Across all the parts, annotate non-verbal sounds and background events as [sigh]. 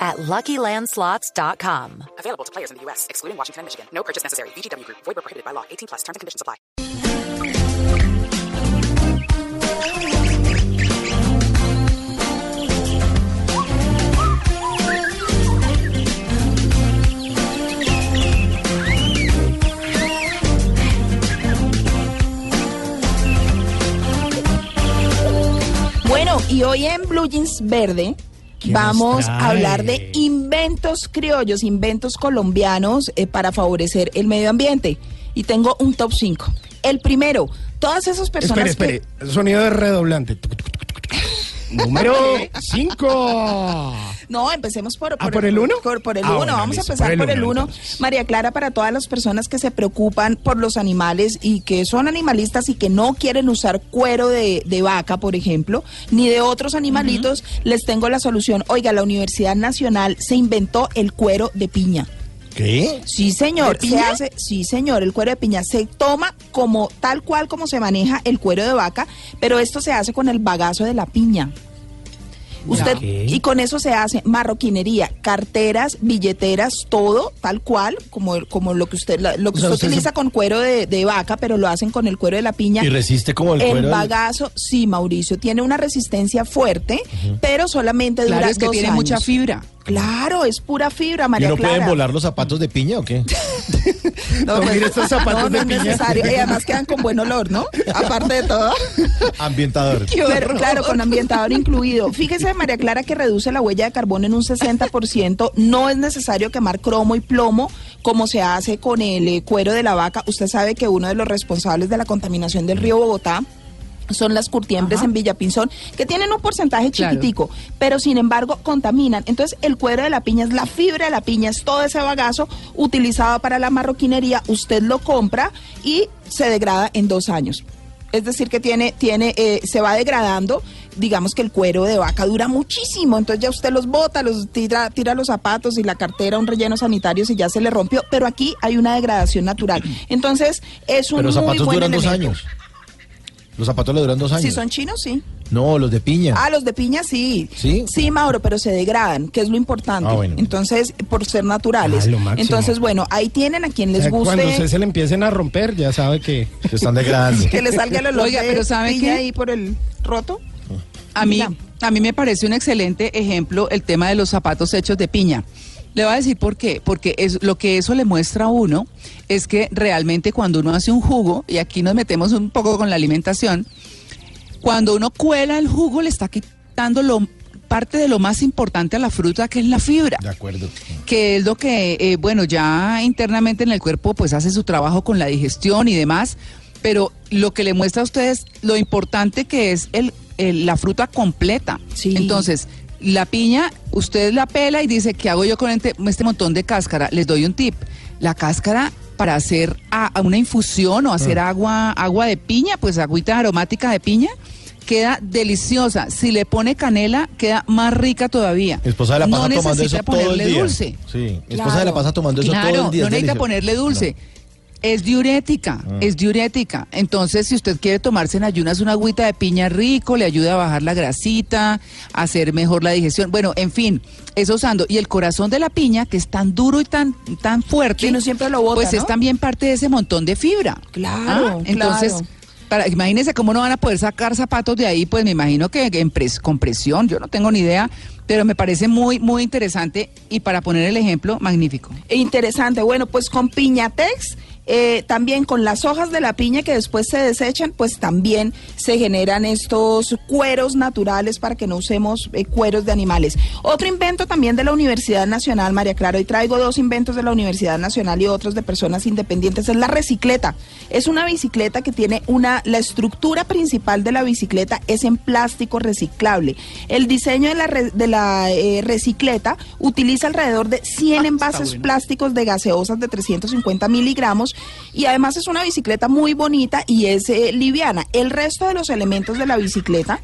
at LuckyLandSlots.com. Available to players in the U.S., excluding Washington and Michigan. No purchase necessary. VGW Group. Void where prohibited by law. 18 plus. Terms and conditions apply. Bueno, y hoy en Blue Jeans Verde vamos a hablar de inventos criollos, inventos colombianos eh, para favorecer el medio ambiente. Y tengo un top 5. El primero, todas esas personas Espere, espere. Sonido de redoblante. [laughs] Número 5. No, empecemos por, ¿Ah, por el uno? Por, por el Ah, bueno, vamos listo, a empezar por el por el uno, uno. entonces. María Clara, para todas las personas que se preocupan por los animales y que son animalistas y que no quieren usar cuero de, de vaca, por ejemplo, ni de otros animalitos, les tengo la solución. Oiga, la Universidad Nacional se inventó el cuero de piña. ¿Qué? Sí, señor. ¿De Se hace, sí, señor. El cuero de piña se toma como tal cual como se maneja el cuero de vaca, pero esto se hace con el bagazo de la piña. Usted y con eso se hace marroquinería, carteras, billeteras, todo tal cual como como lo que usted la- lo que O sea, usted usted utiliza se- con cuero de, de vaca, pero lo hacen con el cuero de la piña. ¿Y resiste como el cuero El del- bagazo, sí, Mauricio, tiene una resistencia fuerte, pero solamente Claro, dura es que dos tiene años. mucha fibra. Claro, es pura fibra, ¿Y María no Clara. pueden volar los zapatos de piña o qué? [laughs] No, No, pues, mire estos zapatos no, no de es piña. necesario. Y además quedan con buen olor, ¿no? Aparte de todo. [laughs] Ambientador. Pero, claro, con ambientador incluido. Fíjese, María Clara, que reduce la huella de carbono en un 60%. No es necesario quemar cromo y plomo como se hace con el eh, cuero de la vaca. Usted sabe que uno de los responsables de la contaminación del río Bogotá son las curtiembres en Villapinzón, que tienen un porcentaje Claro. chiquitico, pero sin embargo contaminan. Entonces, el cuero de la piña es la fibra de la piña, es todo ese bagazo utilizado para la marroquinería. Usted lo compra y se degrada en dos años. Es decir, que tiene, tiene, eh, se va degradando. Digamos que el cuero de vaca dura muchísimo, entonces ya usted los bota, los tira, tira los zapatos y la cartera, un relleno sanitario si ya se le rompió, pero aquí hay una degradación natural. Entonces, es un Pero los muy zapatos buen duran dos años. Los zapatos le duran dos años. Si son chinos, sí. No, los de piña. Ah, los de piña sí. ¿Sí? Sí, Mauro, pero se degradan, que es lo importante. Ah, bueno. Entonces, por ser naturales. Ah, lo máximo. Entonces, bueno, ahí tienen a quien les O sea, guste Cuando se le empiecen a romper, ya sabe que. Se están degradando. [laughs] que le salga el olor Oiga, pero ¿sabe qué? ahí por el roto. A mí, a mí me parece un excelente ejemplo el tema de los zapatos hechos de piña. Le voy a decir por qué. Porque es, lo que eso le muestra a uno es que realmente cuando uno hace un jugo, y aquí nos metemos un poco con la alimentación, cuando uno cuela el jugo le está quitando lo, parte de lo más importante a la fruta, que es la fibra De acuerdo. que es lo que, eh, bueno, ya internamente en el cuerpo pues hace su trabajo con la digestión y demás, pero lo que le muestra a ustedes lo importante que es el, el- la fruta completa. Sí. Entonces, la piña, usted la pela y dice, ¿qué hago yo con este, este montón de cáscara? Les doy un tip. La cáscara para hacer a- a una infusión o hacer agua, agua de piña, pues agüita aromática de piña, queda deliciosa. Si le pone canela, queda más rica todavía. Mi esposa de la no pasa tomando eso todo el día. dulce. Sí, mi esposa Claro. de la pasa tomando eso Claro, todo el día. no es necesita delicioso. ponerle dulce. Es diurética, Ah. es diurética. Entonces, si usted quiere tomarse en ayunas una agüita de piña rico, le ayuda a bajar la grasita, a hacer mejor la digestión. Bueno, en fin, eso usando. Y el corazón de la piña, que es tan duro y tan, tan fuerte, Que uno siempre lo bota, pues ¿no? es también parte de ese montón de fibra. Claro, Entonces, claro. para, imagínense cómo no van a poder sacar zapatos de ahí, pues me imagino que, que en pres- con presión, yo no tengo ni idea, pero me parece muy, muy interesante y para poner el ejemplo, magnífico. Interesante. Bueno, pues con Piñatex, eh, también con las hojas de la piña que después se desechan, pues también se generan estos cueros naturales para que no usemos eh, cueros de animales. Otro invento también de la Universidad Nacional, María Clara, hoy traigo dos inventos de la Universidad Nacional y otros de personas independientes, es la recicleta. Es una bicicleta que tiene una, la estructura principal de la bicicleta es en plástico reciclable. El diseño de la, re- de la eh, recicleta utiliza alrededor de 100 envases plásticos de gaseosas de 350 miligramos y además es una bicicleta muy bonita y es eh, liviana. El resto de los elementos de la bicicleta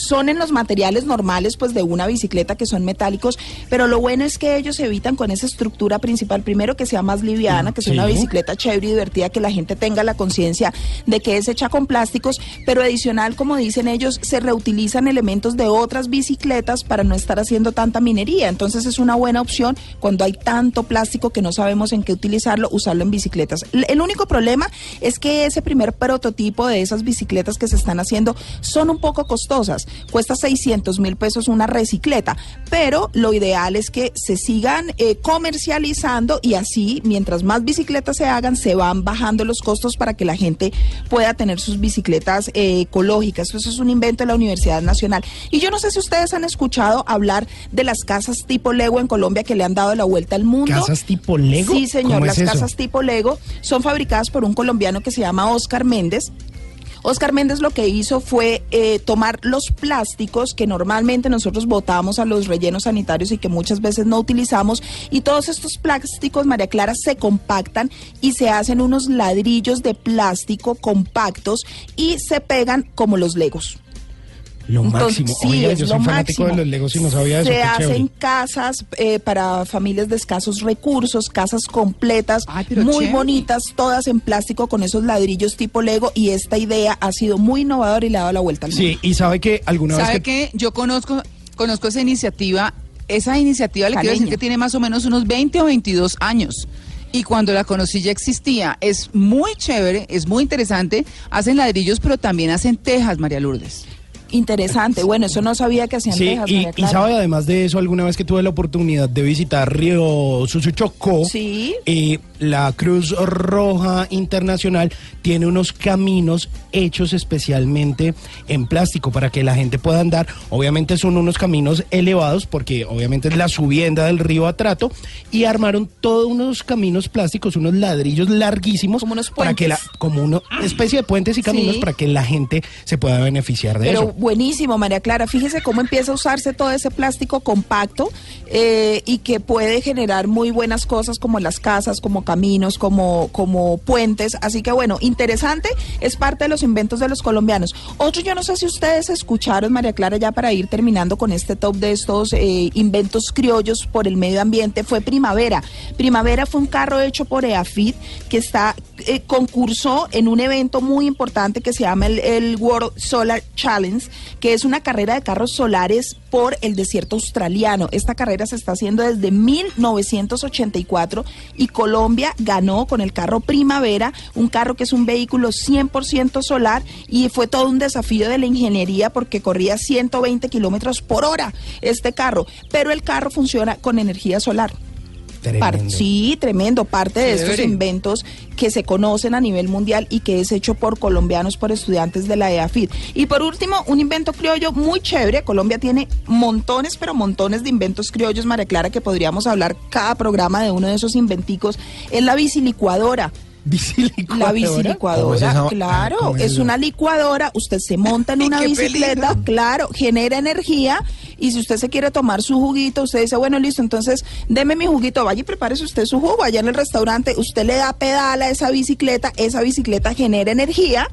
son en los materiales normales pues de una bicicleta que son metálicos, pero lo bueno es que ellos evitan con esa estructura principal, primero que sea más liviana, que sea una bicicleta chévere y divertida, que la gente tenga la conciencia de que es hecha con plásticos, pero adicional, como dicen ellos, se reutilizan elementos de otras bicicletas para no estar haciendo tanta minería. Entonces es una buena opción cuando hay tanto plástico que no sabemos en qué utilizarlo, usarlo en bicicletas. El único problema es que ese primer prototipo de esas bicicletas que se están haciendo son un poco costosas. Cuesta 600 mil pesos una recicleta, pero lo ideal es que se sigan eh, comercializando y así, mientras más bicicletas se hagan, se van bajando los costos para que la gente pueda tener sus bicicletas eh, ecológicas. Eso es un invento de la Universidad Nacional. Y yo no sé si ustedes han escuchado hablar de las casas tipo Lego en Colombia que le han dado la vuelta al mundo. ¿Casas tipo Lego? Sí, señor, ¿Cómo las es casas tipo Lego son fabricadas por un colombiano que se llama Oscar Méndez. Oscar Méndez lo que hizo fue eh, tomar los plásticos que normalmente nosotros botamos a los rellenos sanitarios y que muchas veces no utilizamos y todos estos plásticos, María Clara, se compactan y se hacen unos ladrillos de plástico compactos y se pegan como los legos. Lo Entonces, máximo. sí, Oiga, es yo lo soy fanático máximo. de los Legos y no sabía eso. Se qué hacen chévere. casas eh, para familias de escasos recursos, casas completas, Ay, muy chévere. bonitas, todas en plástico con esos ladrillos tipo Lego y esta idea ha sido muy innovadora y le ha dado la vuelta al mundo. Sí, y sabe que alguna vez ¿Sabe que... Yo conozco, conozco esa iniciativa. Esa iniciativa le quiero decir Caleña. que tiene más o menos unos 20 o 22 años. Y cuando la conocí ya existía. Es muy chévere, es muy interesante. Hacen ladrillos, pero también hacen tejas, María Lourdes. Interesante. Bueno, eso no sabía que hacían Sí, tejas, y, y sabe además de eso, alguna vez que tuve la oportunidad de visitar Río Susuchocó, Sí. eh, la Cruz Roja Internacional tiene unos caminos hechos especialmente en plástico para que la gente pueda andar. Obviamente son unos caminos elevados porque obviamente es la subienda del río Atrato y armaron todos unos caminos plásticos, unos ladrillos larguísimos Como unos para que la puentes. como una especie de puentes y caminos Sí. para que la gente se pueda beneficiar de Pero eso. Buenísimo, María Clara. Fíjese cómo empieza a usarse todo ese plástico compacto eh, y que puede generar muy buenas cosas como las casas, como caminos, como, como puentes. Así que bueno, interesante, es parte de los inventos de los colombianos. Otro, yo no sé si ustedes escucharon, María Clara, ya para ir terminando con este top de estos eh, inventos criollos por el medio ambiente, fue Primavera. Primavera fue un carro hecho por EAFIT que está eh, concursó en un evento muy importante que se llama el, el World Solar Challenge, que es una carrera de carros solares por el desierto australiano. Esta carrera se está haciendo desde 1984 y Colombia ganó con el carro Primavera, un carro que es un vehículo 100% solar y fue todo un desafío de la ingeniería porque corría 120 kilómetros por hora este carro, pero el carro funciona con energía solar. Tremendo. sí, tremendo. Parte de estos inventos que se conocen a nivel mundial y que es hecho por colombianos, por estudiantes de la EAFID. Y por último, un invento criollo muy chévere. Colombia tiene montones, pero montones de inventos criollos, María Clara, que podríamos hablar cada programa de uno de esos inventicos. Es la bicilicuadora. ¿Bicilicuadora? La ¿Cómo es bicilicuadora, claro, ¿Cómo es una licuadora, usted se monta en [laughs] una bicicleta, peligro. claro, genera energía y si usted se quiere tomar su juguito, usted dice, bueno, listo, entonces deme mi juguito, vaya y prepárese usted su jugo allá en el restaurante, usted le da pedal a esa bicicleta, esa bicicleta genera energía.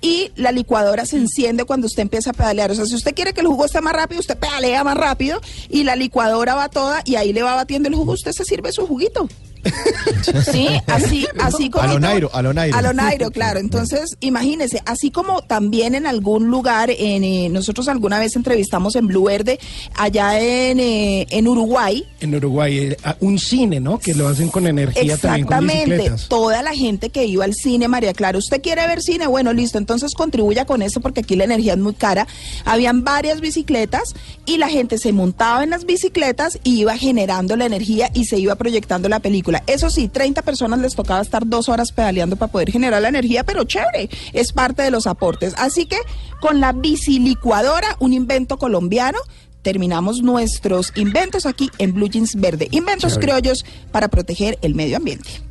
Y la licuadora se enciende cuando usted empieza a pedalear. O sea, si usted quiere que el jugo esté más rápido, usted pedalea más rápido y la licuadora va toda y ahí le va batiendo el jugo. Usted se sirve su juguito. [laughs] Sí, así, así como. A lo Nairo, a lo Nairo. A lo Nairo, claro. Entonces, imagínese, así como también en algún lugar, en, eh, nosotros alguna vez entrevistamos en Blue Verde, allá en, eh, en Uruguay, En Uruguay, eh, un cine, ¿no? Que lo hacen con energía también con Exactamente, bicicletas. toda la gente que iba al cine, María Clara, ¿usted quiere ver cine? Bueno, listo, entonces contribuya con eso porque aquí la energía es muy cara. Habían varias bicicletas y la gente se montaba en las bicicletas y iba generando la energía y se iba proyectando la película. Eso sí, 30 personas les tocaba estar dos horas pedaleando para poder generar la energía, pero chévere, es parte de los aportes. Así que con la bicilicuadora, un invento colombiano, terminamos nuestros inventos aquí en Blue Jeans Verde. Inventos criollos para proteger el medio ambiente.